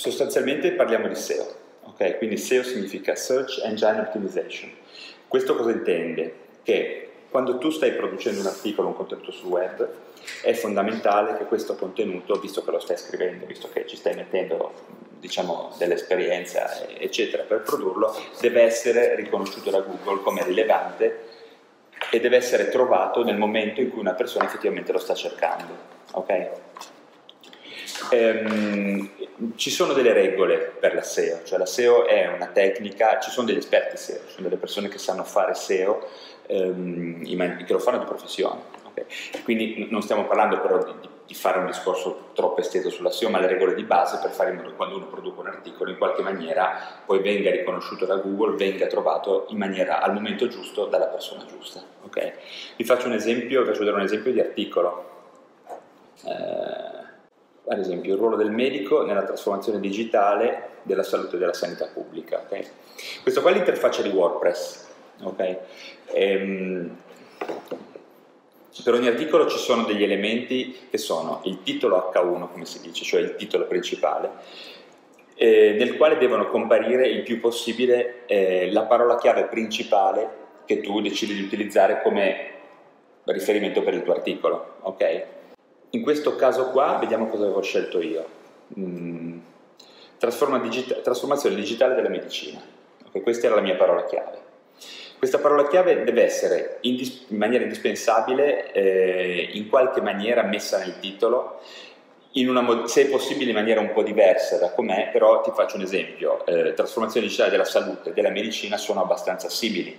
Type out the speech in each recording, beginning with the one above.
Sostanzialmente parliamo di SEO, ok? Quindi SEO significa Search Engine Optimization. Questo cosa intende? Che quando tu stai producendo un articolo, un contenuto sul web, è fondamentale che questo contenuto, visto che lo stai scrivendo, visto che ci stai mettendo diciamo, dell'esperienza, eccetera, per produrlo, deve essere riconosciuto da Google come rilevante e deve essere trovato nel momento in cui una persona effettivamente lo sta cercando. Okay? Ehm, ci sono delle regole per la SEO, cioè la SEO è una tecnica, ci sono degli esperti SEO, ci sono delle persone che sanno fare SEO, ehm, che lo fanno di professione. Okay? Quindi non stiamo parlando però di, di, fare un discorso troppo esteso sulla SEO, ma le regole di base per fare in modo che quando uno produce un articolo in qualche maniera poi venga riconosciuto da Google, venga trovato in maniera al momento giusto dalla persona giusta. Okay? Vi faccio un esempio, vi faccio vedere un esempio di articolo. Eh, ad esempio il ruolo del medico nella trasformazione digitale della salute e della sanità pubblica. Okay? Questo qua è l'interfaccia di WordPress. Okay? Ehm, per ogni articolo ci sono degli elementi che sono il titolo H1, come si dice, cioè il titolo principale, eh, nel quale devono comparire il più possibile eh, la parola chiave principale che tu decidi di utilizzare come riferimento per il tuo articolo. Okay? In questo caso qua vediamo cosa avevo scelto io. Mm, digita- trasformazione digitale della medicina. Okay, questa era la mia parola chiave. Questa parola chiave deve essere in, in maniera indispensabile, eh, in qualche maniera messa nel titolo, mod- se è possibile in maniera un po' diversa da com'è, però ti faccio un esempio. Eh, trasformazione digitale della salute e della medicina sono abbastanza simili,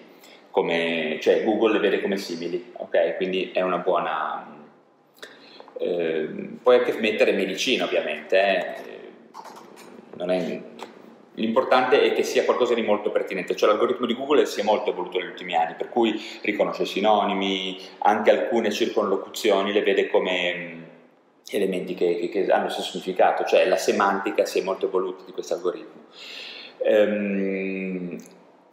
come, cioè Google le vede come simili, ok? Quindi è una buona eh, puoi anche mettere medicina ovviamente, eh. è, l'importante è che sia qualcosa di molto pertinente, cioè l'algoritmo di Google si è molto evoluto negli ultimi anni, per cui riconosce sinonimi, anche alcune circonlocuzioni le vede come elementi che, che, che hanno il suo significato, cioè la semantica si è molto evoluta di questo algoritmo. Ehm,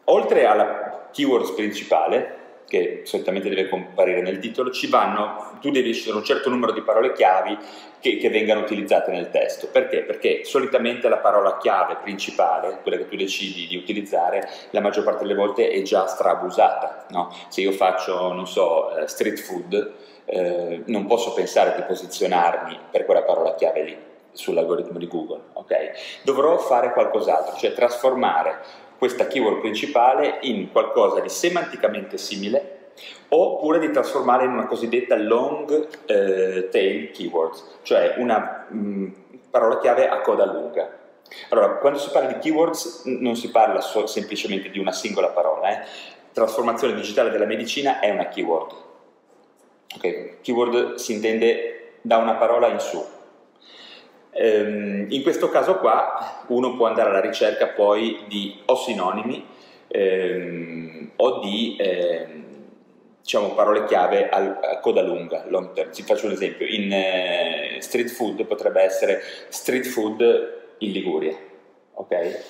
oltre alla keywords principale, che solitamente deve comparire nel titolo, ci vanno, tu devi scegliere un certo numero di parole chiavi che, che, vengano utilizzate nel testo. Perché? Perché solitamente la parola chiave principale, quella che tu decidi di utilizzare, la maggior parte delle volte è già strabusata. No? Se io faccio, non so, eh, street food, eh, non posso pensare di posizionarmi per quella parola chiave lì sull'algoritmo di Google. Okay? Dovrò fare qualcos'altro, cioè trasformare questa keyword principale in qualcosa di semanticamente simile oppure di trasformarla in una cosiddetta long eh, tail keywords, cioè una mh, mm, parola chiave a coda lunga. Allora, quando si parla di keywords non si parla so- semplicemente di una singola parola, eh. trasformazione digitale della medicina è una keyword. Okay. Keyword si intende da una parola in su, Ehm, in questo caso qua uno può andare alla ricerca poi di o sinonimi ehm, o di ehm, diciamo, parole chiave a, a, coda lunga, long term. Ti faccio un esempio, in eh, street food potrebbe essere street food in Liguria, ok?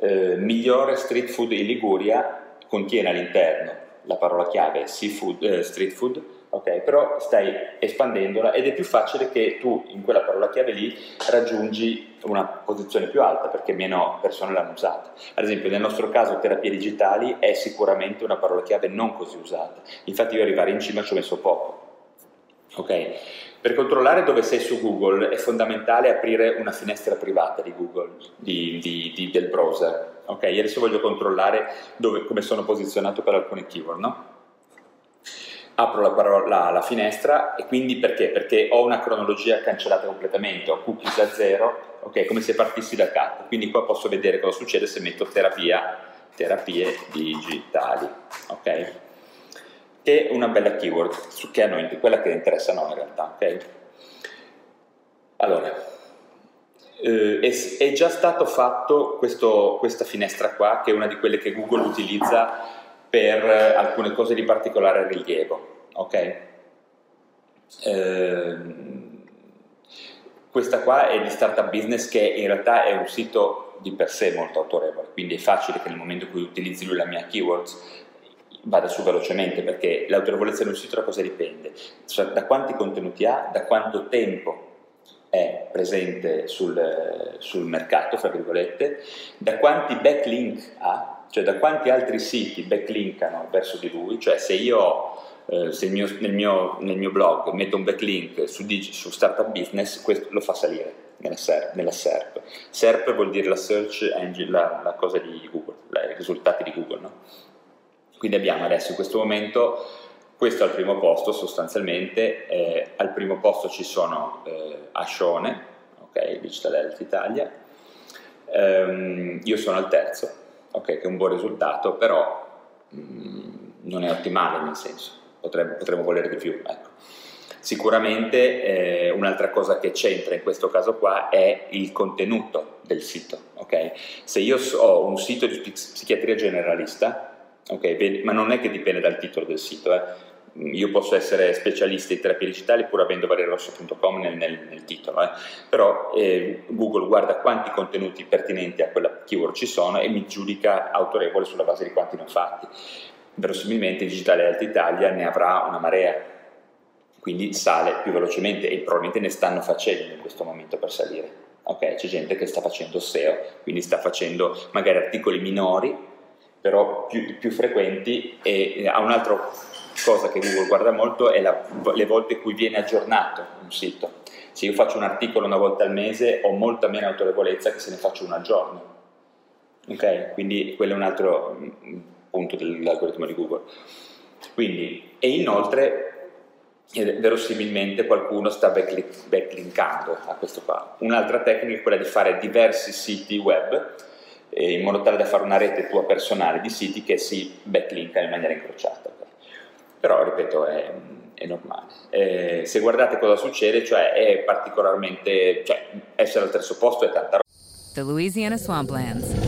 Eh, migliore street food in Liguria contiene all'interno la parola chiave seafood, eh, street food ok? Però stai espandendola ed è più facile che tu in quella parola chiave lì raggiungi una posizione più alta perché meno persone l'hanno usata. Ad esempio nel nostro caso terapie digitali è sicuramente una parola chiave non così usata, infatti io arrivare in cima ci ho messo poco. Ok? Per controllare dove sei su Google è fondamentale aprire una finestra privata di Google, di, di, di, del browser. Ok? Io adesso voglio controllare dove, come sono posizionato per alcune keyword, no? Apro la, parola, la, finestra e quindi perché? Perché ho una cronologia cancellata completamente, ho cookies da zero, ok, come se partissi da capo. Quindi qua posso vedere cosa succede se metto terapia, terapie digitali, ok? Che è una bella keyword, che a noi, quella che interessa a noi in realtà, ok? Allora, eh, è, è, già stato fatto questo, questa finestra qua, che è una di quelle che Google utilizza per alcune cose di particolare rilievo. Ok? Eh, questa qua è di Startup Business che in realtà è un sito di per sé molto autorevole, quindi è facile che nel momento in cui utilizzi lui la mia keywords vada su velocemente perché l'autorevolezza di un sito da cosa dipende? Cioè, da quanti contenuti ha, da quanto tempo è presente sul, sul mercato, fra virgolette, da quanti backlink ha, cioè da quanti altri siti backlinkano verso di lui, cioè se io eh, se mio, nel, mio, nel, mio, blog metto un backlink su, su Startup Business, questo lo fa salire nella SERP. Nella SERP. SERP vuol dire la search engine, la, la cosa di Google, i risultati di Google. No? Quindi abbiamo adesso in questo momento questo al primo posto sostanzialmente, eh, al primo posto ci sono eh, Ascione, ok, Digital Health Italia, um, io sono al terzo, ok, che è un buon risultato, però mh, mm, non è ottimale nel senso, potremmo, potremmo volere di più. Ecco. Sicuramente eh, un'altra cosa che c'entra in questo caso qua è il contenuto del sito, ok? Se io ho un sito di psichiatria generalista, ok, ma non è che dipende dal titolo del sito, eh, io posso essere specialista in terapie digitali pur avendo varirosso.com nel, nel, nel titolo, eh. però eh, Google guarda quanti contenuti pertinenti a quella keyword ci sono e mi giudica autorevole sulla base di quanti ne ho fatti. Verosimilmente Digitale Health Italia ne avrà una marea, quindi sale più velocemente e probabilmente ne stanno facendo in questo momento per salire. Okay? C'è gente che sta facendo SEO, quindi sta facendo magari articoli minori, però più, più frequenti e ha un altro cosa che Google guarda molto è la, le volte in cui viene aggiornato un sito. Se io faccio un articolo una volta al mese ho molta meno autorevolezza che se ne faccio uno al giorno. Ok? Quindi quello è un altro punto dell'algoritmo di Google. Quindi, e inoltre verosimilmente qualcuno sta backlink, backlinkando a questo qua. Un'altra tecnica è quella di fare diversi siti web eh, in modo tale da fare una rete tua personale di siti che si backlinkano in maniera incrociata però ripeto è, è normale. Eh, se guardate cosa succede, cioè è particolarmente, cioè essere al terzo posto è tanta roba. The Louisiana Swamplands.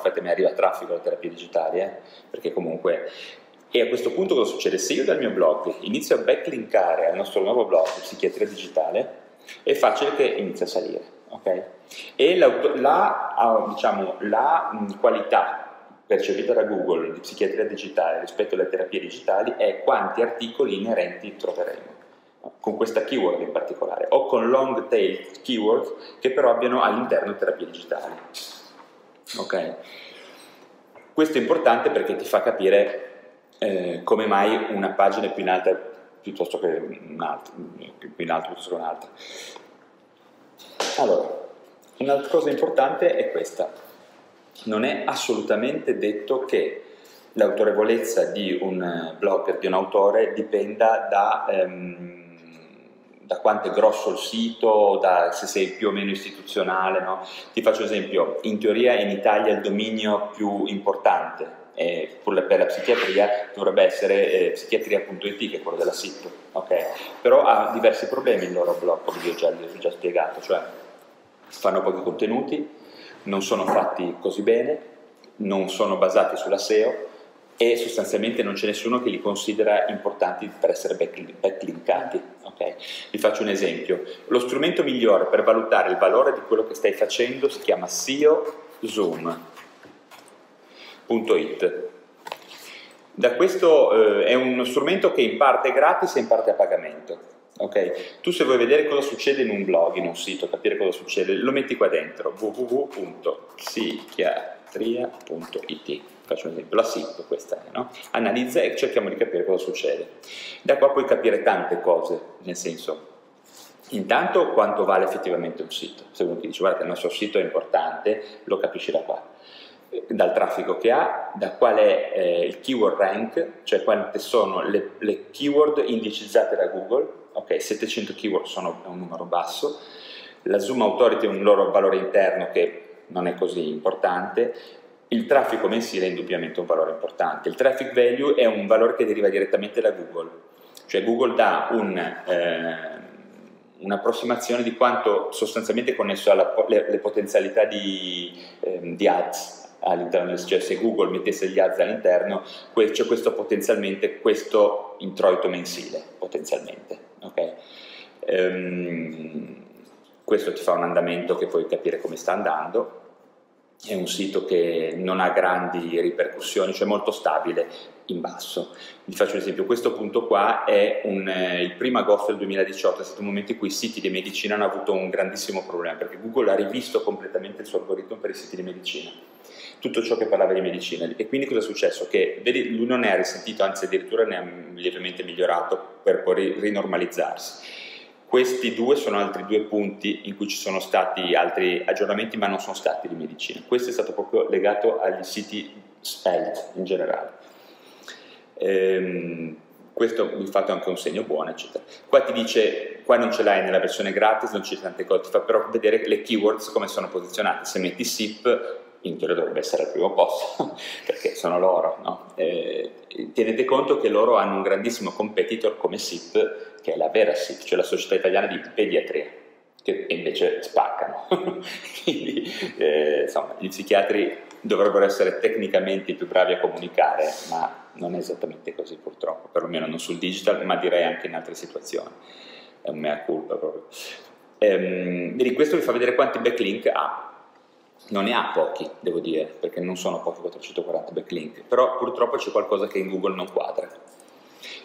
Infatti mi arriva traffico alle terapie digitali, eh? perché comunque E a questo punto cosa succede? Se io dal mio blog inizio a backlinkare al nostro nuovo blog Psichiatria Digitale, è facile che inizi a salire. Okay? E la, la, diciamo, la qualità percepita da Google di psichiatria digitale rispetto alle terapie digitali è quanti articoli inerenti troveremo con questa keyword in particolare, o con long tail keyword che però abbiano all'interno terapie digitali. Ok? Questo è importante perché ti fa capire eh, come mai una pagina è più in alta piuttosto che un'altra, in alto piuttosto che un'altra. Allora, un'altra cosa importante è questa. Non è assolutamente detto che l'autorevolezza di un blogger, di un autore, dipenda da, ehm, da quanto è grosso il sito, da se sei più o meno istituzionale. No? Ti faccio esempio, in teoria in Italia il dominio più importante eh, per la psichiatria dovrebbe essere eh, psichiatria.it che è quello della SIP, okay? però ha diversi problemi il loro blog, come vi ho già, vi ho già spiegato, cioè fanno pochi contenuti, non sono fatti così bene, non sono basati sulla SEO e sostanzialmente non c'è nessuno che li considera importanti per essere backlinkati. Okay? Vi faccio un esempio. Lo strumento migliore per valutare il valore di quello che stai facendo si chiama SEO Zoom. .it. Da questo eh, è uno strumento che in parte è gratis e in parte è a pagamento. Okay? Tu se vuoi vedere cosa succede in un blog, in un sito, capire cosa succede, lo metti qua dentro www.psichiatria.it faccio un esempio, la SIP questa è, no? analizza e cerchiamo di capire cosa succede. Da qua puoi capire tante cose, nel senso, Intanto quanto vale effettivamente un sito. Se uno ti dice guarda il nostro sito è importante, lo capisci da qua. Dal traffico che ha, da qual è eh, il keyword rank, cioè quante sono le, le keyword indicizzate da Google, ok, 700 keyword sono un numero basso, la Zoom Authority è un loro valore interno che non è così importante, il traffico mensile è indubbiamente un valore importante, il traffic value è un valore che deriva direttamente da Google, cioè Google dà un... Eh, un'approssimazione di quanto sostanzialmente connesso alle potenzialità di, ehm, di ads all'interno, cioè se Google mettesse gli ads all'interno, c'è questo potenzialmente, questo introito mensile, potenzialmente. Okay? Ehm, questo ti fa un andamento che puoi capire come sta andando, è un sito che non ha grandi ripercussioni, cioè molto stabile in basso. Vi faccio un esempio, questo punto qua è un, eh, il primo agosto del 2018, è stato un momento in cui i siti di medicina hanno avuto un grandissimo problema, perché Google ha rivisto completamente il suo algoritmo per i siti di medicina, tutto ciò che parlava di medicina. E quindi cosa è successo? Che lui non ne ha risentito, anzi addirittura ne ha lievemente migliorato per poi rinormalizzarsi questi due sono altri due punti in cui ci sono stati altri aggiornamenti, ma non sono stati di medicina. Questo è stato proprio legato agli siti health in generale. Ehm, questo vi fate anche un segno buono, eccetera. Qua ti dice, qua non ce l'hai nella versione gratis, non c'è tante cose, ti fa però vedere le keywords come sono posizionate. Se metti SIP, in teoria dovrebbe essere al primo posto, perché sono loro. No? Eh, tenete conto che loro hanno un grandissimo competitor come SIP che è la vera SIP, cioè la Società Italiana di Pediatria, che invece spaccano. Quindi, eh, insomma, gli psichiatri dovrebbero essere tecnicamente più bravi a comunicare, ma non è esattamente così purtroppo, perlomeno non sul digital, ma direi anche in altre situazioni. È un mea culpa proprio. Ehm, vedi, questo vi fa vedere quanti backlink ha. Non ne ha pochi, devo dire, perché non sono pochi 440 backlink, però purtroppo c'è qualcosa che in Google non quadra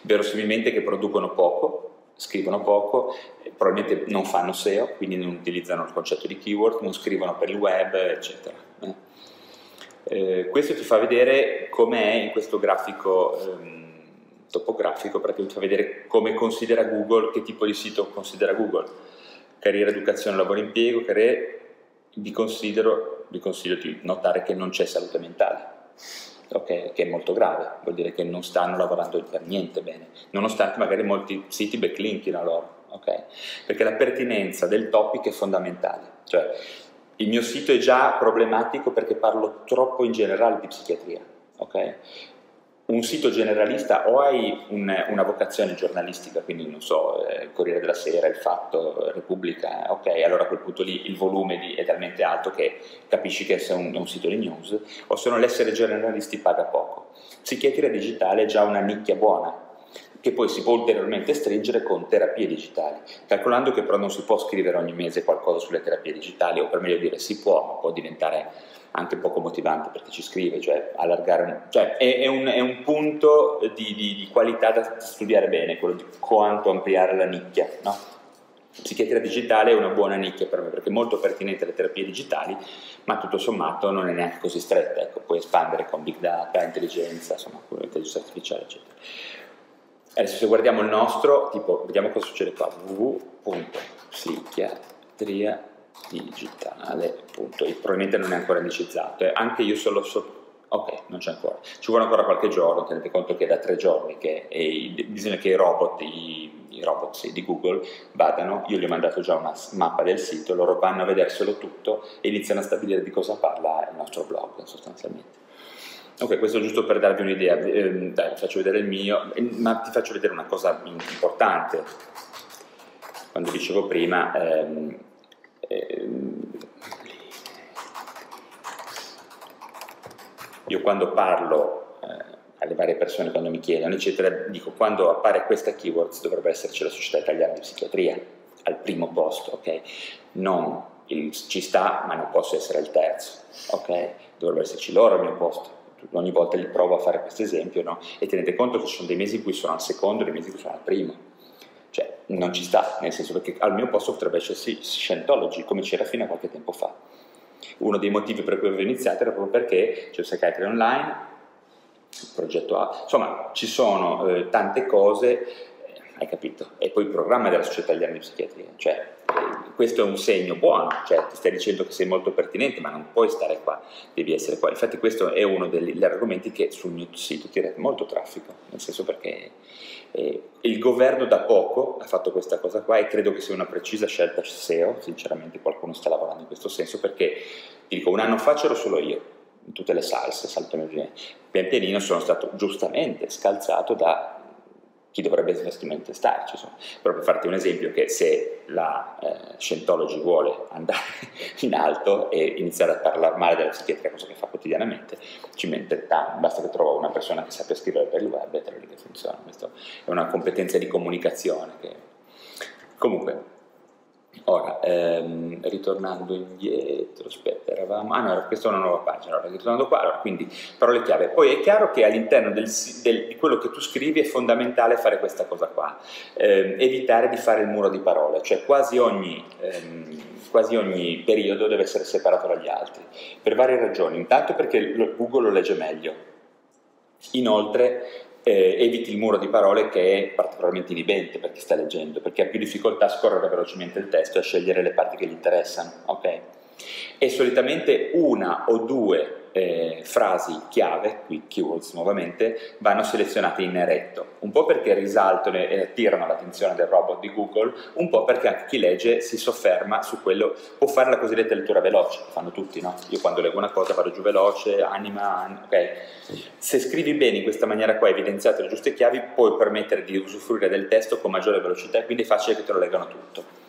verosimilmente che producono poco, scrivono poco, probabilmente non fanno SEO, quindi non utilizzano il concetto di keyword, non scrivono per il web, eccetera. Eh, eh questo ti fa vedere com'è in questo grafico ehm, topografico, perché ti fa vedere come considera Google, che tipo di sito considera Google. Carriera, educazione, lavoro, impiego, carriere, vi considero, vi consiglio di notare che non c'è salute mentale okay, che è molto grave, vuol dire che non stanno lavorando per niente bene, nonostante magari molti siti backlinkino loro, okay? perché la pertinenza del topic è fondamentale, cioè il mio sito è già problematico perché parlo troppo in generale di psichiatria, okay? Un sito generalista o hai un, una vocazione giornalistica, quindi non so, eh, Corriere della Sera, Il Fatto, Repubblica, ok, allora a quel punto lì il volume di, è talmente alto che capisci che è un, un sito di news, o se no l'essere generalisti paga poco. Psichiatria digitale è già una nicchia buona, che poi si può ulteriormente stringere con terapie digitali, calcolando che però non si può scrivere ogni mese qualcosa sulle terapie digitali, o per meglio dire si può, ma può diventare anche poco motivante per chi ci scrive, cioè, allargare, cioè è, è, un, è, un, punto di, di, di, qualità da studiare bene, quello di quanto ampliare la nicchia. No? Psichiatria digitale è una buona nicchia per me perché è molto pertinente alle terapie digitali, ma tutto sommato non è neanche così stretta, ecco, puoi espandere con big data, intelligenza, insomma, intelligenza artificiale, eccetera. Adesso se guardiamo il nostro, tipo, vediamo cosa succede qua, www.psichiatria digitale.it probabilmente non è ancora indicizzato eh. anche io solo so ok non c'è ancora ci vuole ancora qualche giorno tenete conto che è da tre giorni che e, bisogna che i robot i, i robot sì, di Google vadano io gli ho mandato già una mappa del sito loro vanno a vederselo tutto e iniziano a stabilire di cosa parla il nostro blog sostanzialmente Ok, questo giusto per darvi un'idea, eh, dai, faccio vedere il mio, ma ti faccio vedere una cosa importante. Quando dicevo prima, ehm, Ehm, io quando parlo eh, alle varie persone, quando mi chiedono, eccetera, dico quando appare questa keyword dovrebbe esserci la Società Italiana di Psichiatria al primo posto, ok? Non il, ci sta, ma non posso essere il terzo, ok? Dovrebbero esserci loro al mio posto. Ogni volta li provo a fare questo esempio, no? E tenete conto che ci sono dei mesi in cui sono al secondo, dei mesi in cui sono al primo non ci sta, nel senso che al mio posto potrebbe esserci Scientology, come c'era fino a qualche tempo fa. Uno dei motivi per cui avevo iniziato era proprio perché c'è il Psychiatry Online, il progetto A, insomma ci sono eh, tante cose, hai capito? E poi il programma della Società Italiana di Psichiatria, cioè questo è un segno buono, cioè ti stai dicendo che sei molto pertinente, ma non puoi stare qua, devi essere qua. Infatti questo è uno degli argomenti che sul mio sito tira molto traffico, nel senso perché eh, il governo da poco ha fatto questa cosa qua e credo che sia una precisa scelta SEO, sinceramente qualcuno sta lavorando in questo senso, perché dico un anno fa c'ero solo io, in tutte le salse, saltano pian pianino sono stato giustamente scalzato da chi dovrebbe effettivamente starci. Insomma. Per farti un esempio che se la eh, Scientology vuole andare in alto e iniziare a parlare male della psichiatria, cosa che fa quotidianamente, ci mette tanto, basta che trova una persona che sappia scrivere per il web e te lo dico che funziona. Questa è una competenza di comunicazione che... Comunque, Ora, ehm, ritornando indietro, aspetta, eravamo... Ah no, questa è una nuova pagina, allora, ritornando qua, allora, quindi parole chiave. Poi è chiaro che all'interno del, del, di quello che tu scrivi è fondamentale fare questa cosa qua, eh, evitare di fare il muro di parole, cioè quasi ogni, ehm, quasi ogni periodo deve essere separato dagli altri, per varie ragioni. Intanto perché Google lo legge meglio, inoltre eh, eviti il muro di parole che è particolarmente inibente per chi sta leggendo, perché ha più difficoltà a scorrere velocemente il testo e a scegliere le parti che gli interessano. Okay? E solitamente una o due eh, frasi chiave, qui keywords nuovamente, vanno selezionate in eretto, un po' perché risaltano e attirano l'attenzione del robot di Google, un po' perché anche chi legge si sofferma su quello, può fare la cosiddetta lettura veloce, che fanno tutti, no? Io quando leggo una cosa vado giù veloce, anima, ok? Se scrivi bene in questa maniera qua, evidenziate le giuste chiavi, puoi permettere di usufruire del testo con maggiore velocità e quindi è facile che te lo leggano tutto.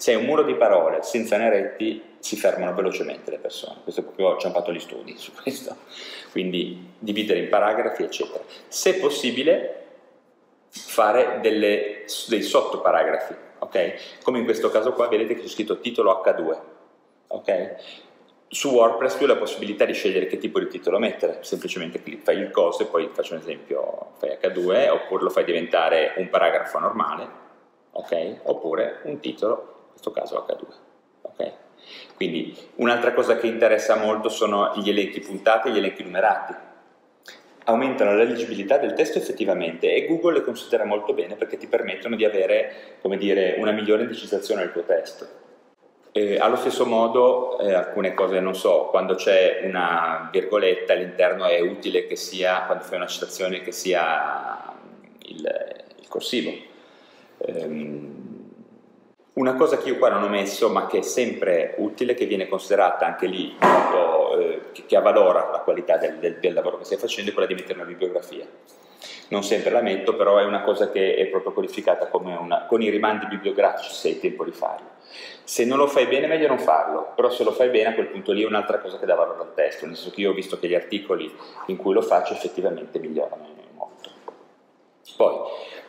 Se hai un muro di parole senza neretti, si fermano velocemente le persone. Questo è proprio, ho fatto gli studi su questo. Quindi dividere in paragrafi, eccetera. Se possibile, fare delle, dei sottoparagrafi, ok? Come in questo caso qua, vedete che c'è scritto titolo H2, ok? Su WordPress tu hai la possibilità di scegliere che tipo di titolo mettere, semplicemente fai il coso e poi faccio un esempio, fai H2 oppure lo fai diventare un paragrafo normale, ok? Oppure un titolo questo caso H2. Okay? Quindi un'altra cosa che interessa molto sono gli elenchi puntati e gli elenchi numerati. Aumentano la leggibilità del testo effettivamente e Google le considera molto bene perché ti permettono di avere dire, una migliore indicizzazione del tuo testo. E allo stesso modo eh, alcune cose, non so, quando c'è una virgoletta all'interno è utile che sia, quando fai una citazione, che sia il, il corsivo. Ehm, una cosa che io qua non ho messo, ma che è sempre utile, che viene considerata anche lì, molto, eh, che, avvalora la qualità del, del, del, lavoro che stai facendo, è quella di mettere una bibliografia. Non sempre la metto, però è una cosa che è proprio codificata con i rimandi bibliografici se hai tempo di farlo. Se non lo fai bene, meglio non farlo, però se lo fai bene, a quel punto lì è un'altra cosa che dà valore al testo, nel senso che io ho visto che gli articoli in cui lo faccio effettivamente migliorano molto. Poi,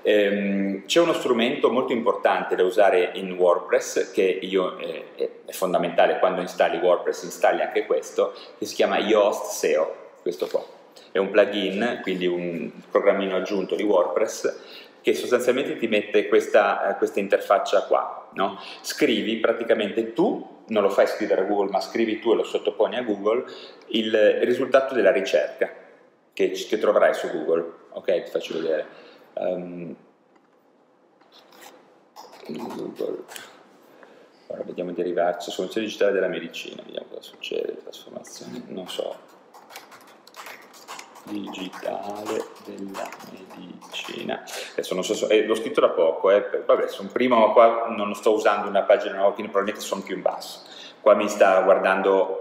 Ehm, c'è uno strumento molto importante da usare in WordPress che io, eh, è fondamentale quando installi WordPress, installi anche questo, che si chiama Yoast SEO, questo qua. È un plugin, quindi un programmino aggiunto di WordPress che sostanzialmente ti mette questa, questa interfaccia qua. No? Scrivi praticamente tu, non lo fai scrivere a Google, ma scrivi tu e lo sottoponi a Google, il risultato della ricerca che, che troverai su Google. Ok, ti faccio vedere. Um. Ora vediamo di arrivarci. Soluzione digitale della medicina. Vediamo cosa succede. Trasformazione. Non so. Digitale della medicina. Adesso non so se. Eh, l'ho scritto da poco. Eh. Vabbè, sono primo. Qua non sto usando una pagina nuova, quindi probabilmente sono più in basso. Qua mi sta guardando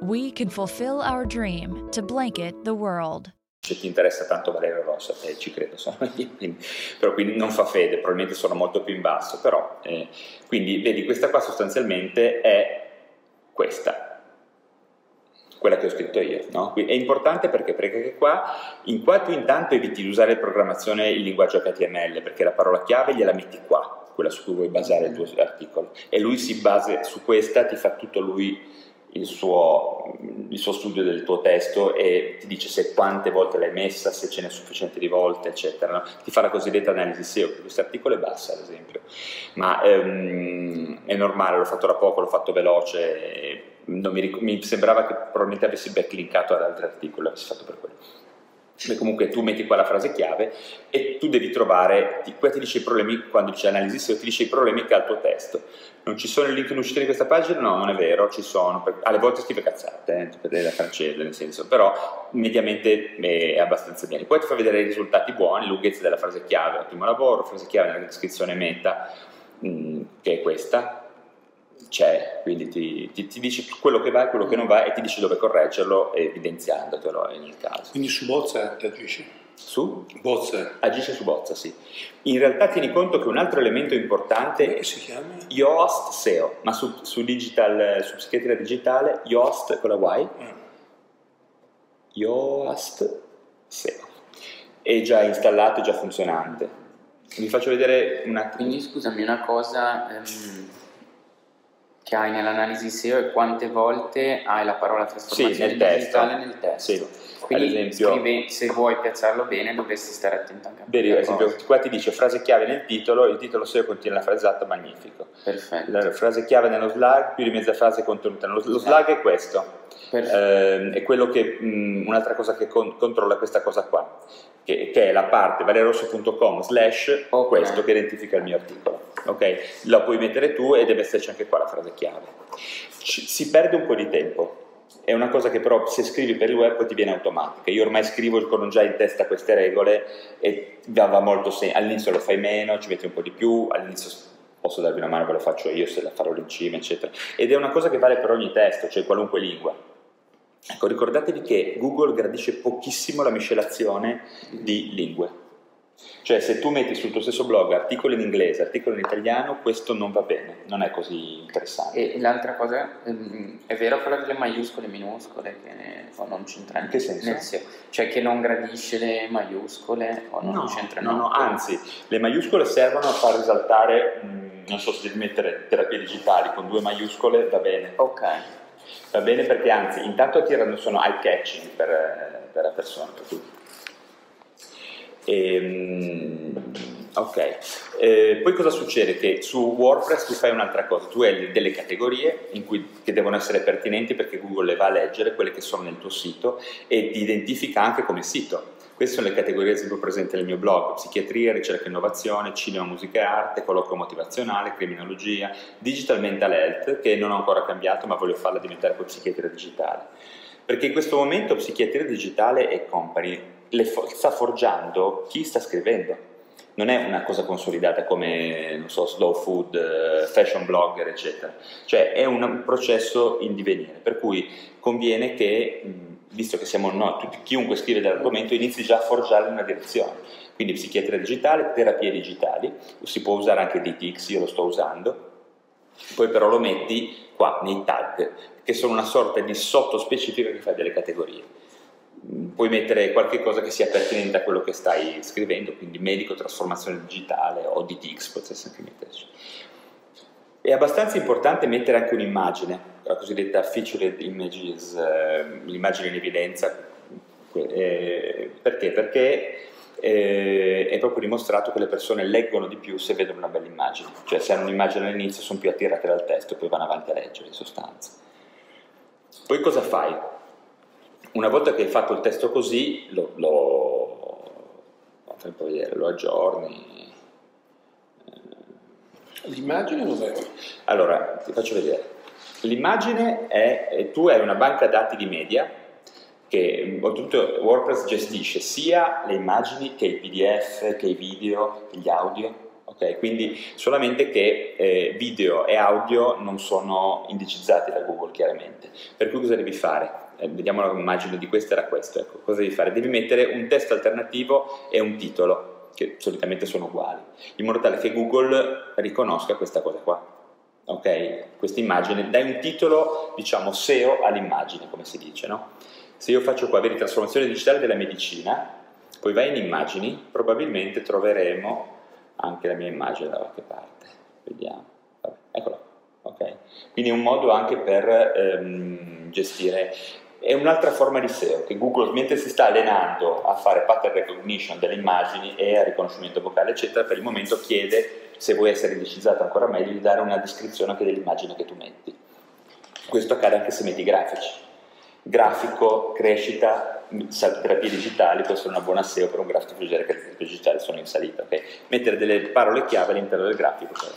we can fulfill our dream to blanket the world. Se ti interessa tanto Valerio Rossa, eh, ci credo, sono io, quindi, però quindi non fa fede, probabilmente sono molto più in basso, però, eh, quindi vedi questa qua sostanzialmente è questa, quella che ho scritto io. No? È importante perché, perché qua, in qua tu intanto eviti di usare in programmazione il linguaggio HTML, perché la parola chiave gliela metti qua, quella su cui vuoi basare il tuo articolo, e lui si basa su questa, ti fa tutto lui il suo, il suo, studio del tuo testo e ti dice se quante volte l'hai messa, se ce n'è sufficiente di volte, eccetera. No? Ti fa la cosiddetta analisi SEO, questo articolo è bassa ad esempio, ma ehm, è normale, l'ho fatto da poco, l'ho fatto veloce, mi, mi, sembrava che probabilmente avessi backlinkato ad altri articoli, l'avessi fatto per quello. Beh, comunque tu metti qua la frase chiave e tu devi trovare, ti, qua ti dice i problemi, quando dice analisi SEO, ti dice i problemi che ha il tuo testo. Non ci sono i link in uscita di questa pagina? No, non è vero, ci sono, per, alle volte scrive cazzate, eh, la francese nel senso, però mediamente è abbastanza bene. Poi ti fa vedere i risultati buoni, lunghezza della frase chiave, ottimo lavoro, frase chiave nella descrizione meta, mh, mm, che è questa, c'è, quindi ti, ti, ti, dice quello che va e quello che non va e ti dice dove correggerlo evidenziandotelo nel caso. Quindi su bozza agisce? Su? Bozza. Agisce su bozza, sì. In realtà tieni conto che un altro elemento importante Come si chiama? Yoast SEO, ma su, su, digital, su psichiatria digitale Yoast con la Y. Mm. Yoast SEO. È già installato, è già funzionante. Vi faccio vedere un attimo. Quindi scusami una cosa, ehm, che hai nell'analisi SEO e quante volte hai la parola trasformazione sì, nel digitale testo. nel testo. Sì. Quindi esempio, scrive, se vuoi piazzarlo bene dovresti stare attento anche a vedi, ad esempio, qua ti dice frase chiave nel titolo, il titolo SEO contiene la frase esatta, magnifico. Perfetto. La frase chiave nello slug, più di mezza frase contenuta. Lo, lo slug è questo. Eh, è quello che, mh, mm, un'altra cosa che con, controlla questa cosa qua, che, che è la parte valerosso.com slash okay. questo che identifica il mio articolo ok? La puoi mettere tu e deve esserci anche qua la frase chiave. Ci, si perde un po' di tempo, è una cosa che però se scrivi per il web ti viene automatica. Io ormai scrivo con già in testa queste regole e va molto semplice. All'inizio lo fai meno, ci metti un po' di più, all'inizio posso darvi una mano, ve lo faccio io se la farò lì in cima, eccetera. Ed è una cosa che vale per ogni testo, cioè qualunque lingua. Ecco, ricordatevi che Google gradisce pochissimo la miscelazione di lingue cioè se tu metti sul tuo stesso blog articoli in inglese, articoli in italiano, questo non va bene, non è così interessante. E l'altra cosa, ehm, è vero quella delle maiuscole e minuscole che non c'entra in che senso? Cioè che non gradisce le maiuscole o non no, c'entrano? No, no, anzi, le maiuscole servono a far risaltare, mm, non so se devi mettere terapie digitali con due maiuscole, va bene. Ok. Va bene perché anzi, intanto attirano, sono eye catching per, per la persona, per tutti. E, ehm, ok, eh, poi cosa succede? Che su WordPress tu fai un'altra cosa, tu hai delle categorie cui, che devono essere pertinenti perché Google le va a leggere, quelle che sono nel tuo sito e ti identifica anche come sito. Queste sono le categorie ad esempio presenti nel mio blog, psichiatria, ricerca e innovazione, cinema, musica e arte, colloquio motivazionale, criminologia, digital mental health, che non ho ancora cambiato ma voglio farla diventare poi psichiatria digitale. Perché in questo momento psichiatria digitale e company fo- sta forgiando chi sta scrivendo. Non è una cosa consolidata come, non so, slow food, fashion blogger, eccetera. Cioè è un processo in divenire, per cui conviene che, visto che siamo noi, tutti, chiunque scrive dell'argomento, inizi già a forgiare una direzione. Quindi psichiatria digitale, terapie digitali, si può usare anche DTX, io lo sto usando, poi però lo metti qua nei tag, che sono una sorta di sottospecifica che fa delle categorie puoi mettere qualche cosa che sia pertinente a quello che stai scrivendo, quindi medico, trasformazione digitale o DTX potresti anche metterci. È abbastanza importante mettere anche un'immagine, la cosiddetta featured images, eh, l'immagine in evidenza. Eh, perché? Perché eh, è proprio dimostrato che le persone leggono di più se vedono una bella immagine, cioè se hanno un'immagine all'inizio sono più attirate dal testo e poi vanno avanti a leggere in sostanza. Poi cosa fai? Una volta che hai fatto il testo così, lo, lo, lo aggiorni. L'immagine dov'è? Allora, ti faccio vedere. L'immagine è, tu hai una banca dati di media che oltretutto WordPress gestisce sia le immagini che i PDF, che i video, che gli audio. Okay? Quindi solamente che eh, video e audio non sono indicizzati da Google chiaramente. Per cui cosa devi fare? eh, vediamo l'immagine di questo era questo, ecco, cosa devi fare? Devi mettere un testo alternativo e un titolo, che solitamente sono uguali, in modo tale che Google riconosca questa cosa qua. ok? Questa immagine, dai un titolo, diciamo, SEO all'immagine, come si dice, no? Se io faccio qua, vedi, trasformazione digitale della medicina, poi vai in immagini, probabilmente troveremo anche la mia immagine da qualche parte. Vediamo. Vabbè, eccola ok? Quindi è un modo anche per ehm, gestire è un'altra forma di SEO che Google, mentre si sta allenando a fare pattern recognition delle immagini e a riconoscimento vocale, eccetera, per il momento chiede, se vuoi essere indicizzato ancora meglio, di dare una descrizione anche dell'immagine che tu metti. Questo accade anche se metti grafici. Grafico, crescita, terapie digitali può essere una buona SEO per un grafico che le terapie digitali sono in salita. Okay? Mettere delle parole chiave all'interno del grafico. Cioè.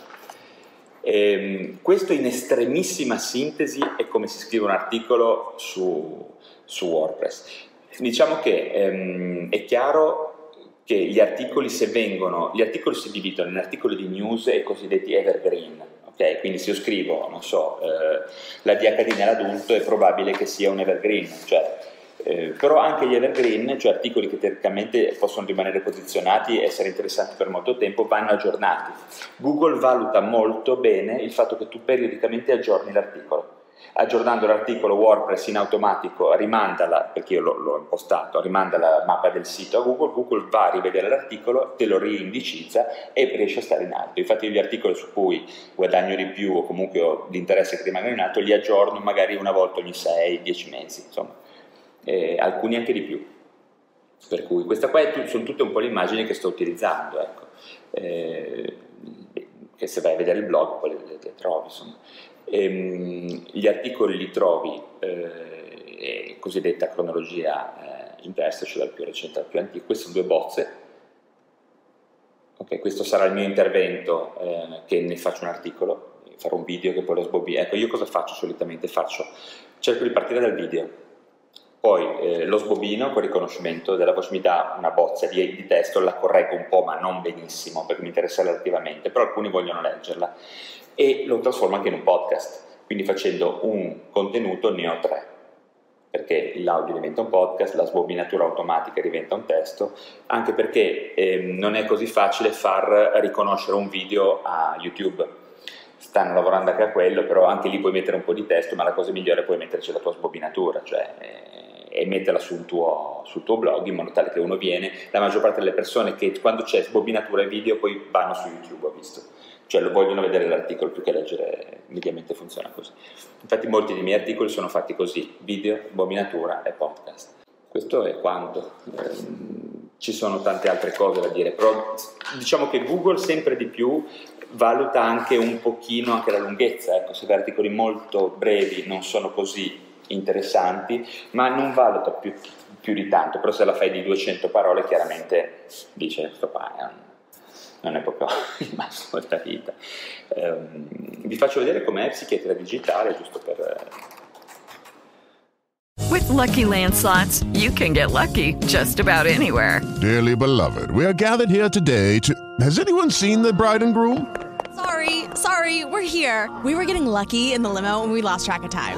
E, ehm, questo in estremissima sintesi è come si scrive un articolo su, su WordPress. Diciamo che ehm, è chiaro che gli articoli se vengono, gli articoli si dividono in articoli di news e cosiddetti evergreen, ok? Quindi se io scrivo, non so, eh, la DHD nell'adulto è probabile che sia un evergreen, cioè eh, però anche gli evergreen, cioè articoli che teoricamente possono rimanere posizionati e essere interessanti per molto tempo, vanno aggiornati. Google valuta molto bene il fatto che tu periodicamente aggiorni l'articolo. Aggiornando l'articolo WordPress in automatico, rimanda perché io l'ho, impostato, rimanda la mappa del sito a Google, Google va a rivedere l'articolo, te lo riindicizza e riesce a stare in alto. Infatti gli articoli su cui guadagno di più o comunque ho l'interesse che rimangono in alto li aggiorno magari una volta ogni 6-10 mesi, insomma eh, alcuni anche di più. Per cui questa qua è, sono tutte un po' le immagini che sto utilizzando, ecco. eh, che se vai a vedere il blog poi le, le, le trovi. Insomma. E, ehm, gli articoli li trovi eh, cosiddetta cronologia eh, inversa, cioè dal più recente al più antico. Queste sono due bozze. Okay, questo sarà il mio intervento eh, che ne faccio un articolo, farò un video che poi lo sbobino. Ecco, io cosa faccio solitamente? Faccio, cerco di partire dal video poi eh, lo sbobino con riconoscimento della voce mi dà una bozza di, di, testo, la correggo un po' ma non benissimo perché mi interessa relativamente, però alcuni vogliono leggerla e lo trasformo anche in un podcast, quindi facendo un contenuto ne ho tre perché l'audio diventa un podcast, la sbobinatura automatica diventa un testo, anche perché eh, non è così facile far riconoscere un video a YouTube. Stanno lavorando anche a quello, però anche lì puoi mettere un po' di testo, ma la cosa migliore è puoi metterci la tua sbobinatura, cioè eh, e metterla sul tuo, sul tuo, blog in modo tale che uno viene. La maggior parte delle persone che quando c'è sbobinatura video poi vanno su YouTube, ho visto. Cioè lo vogliono vedere l'articolo più che leggere, mediamente funziona così. Infatti molti dei miei articoli sono fatti così, video, sbobinatura e podcast. Questo è quanto. Ehm, ci sono tante altre cose da dire, però diciamo che Google sempre di più valuta anche un pochino anche la lunghezza, ecco, se gli articoli molto brevi non sono così interessanti, ma non valuta più, più, di tanto, però se la fai di 200 parole chiaramente dice questo qua è un, non è proprio il massimo della vita. Um, vi faccio vedere com'è psichiatria digitale, giusto per... With lucky landslots, you can get lucky just about anywhere. Dearly beloved, we are gathered here today to... Has anyone seen the bride and groom? Sorry, sorry, we're here. We were getting lucky in the limo and we lost track of time.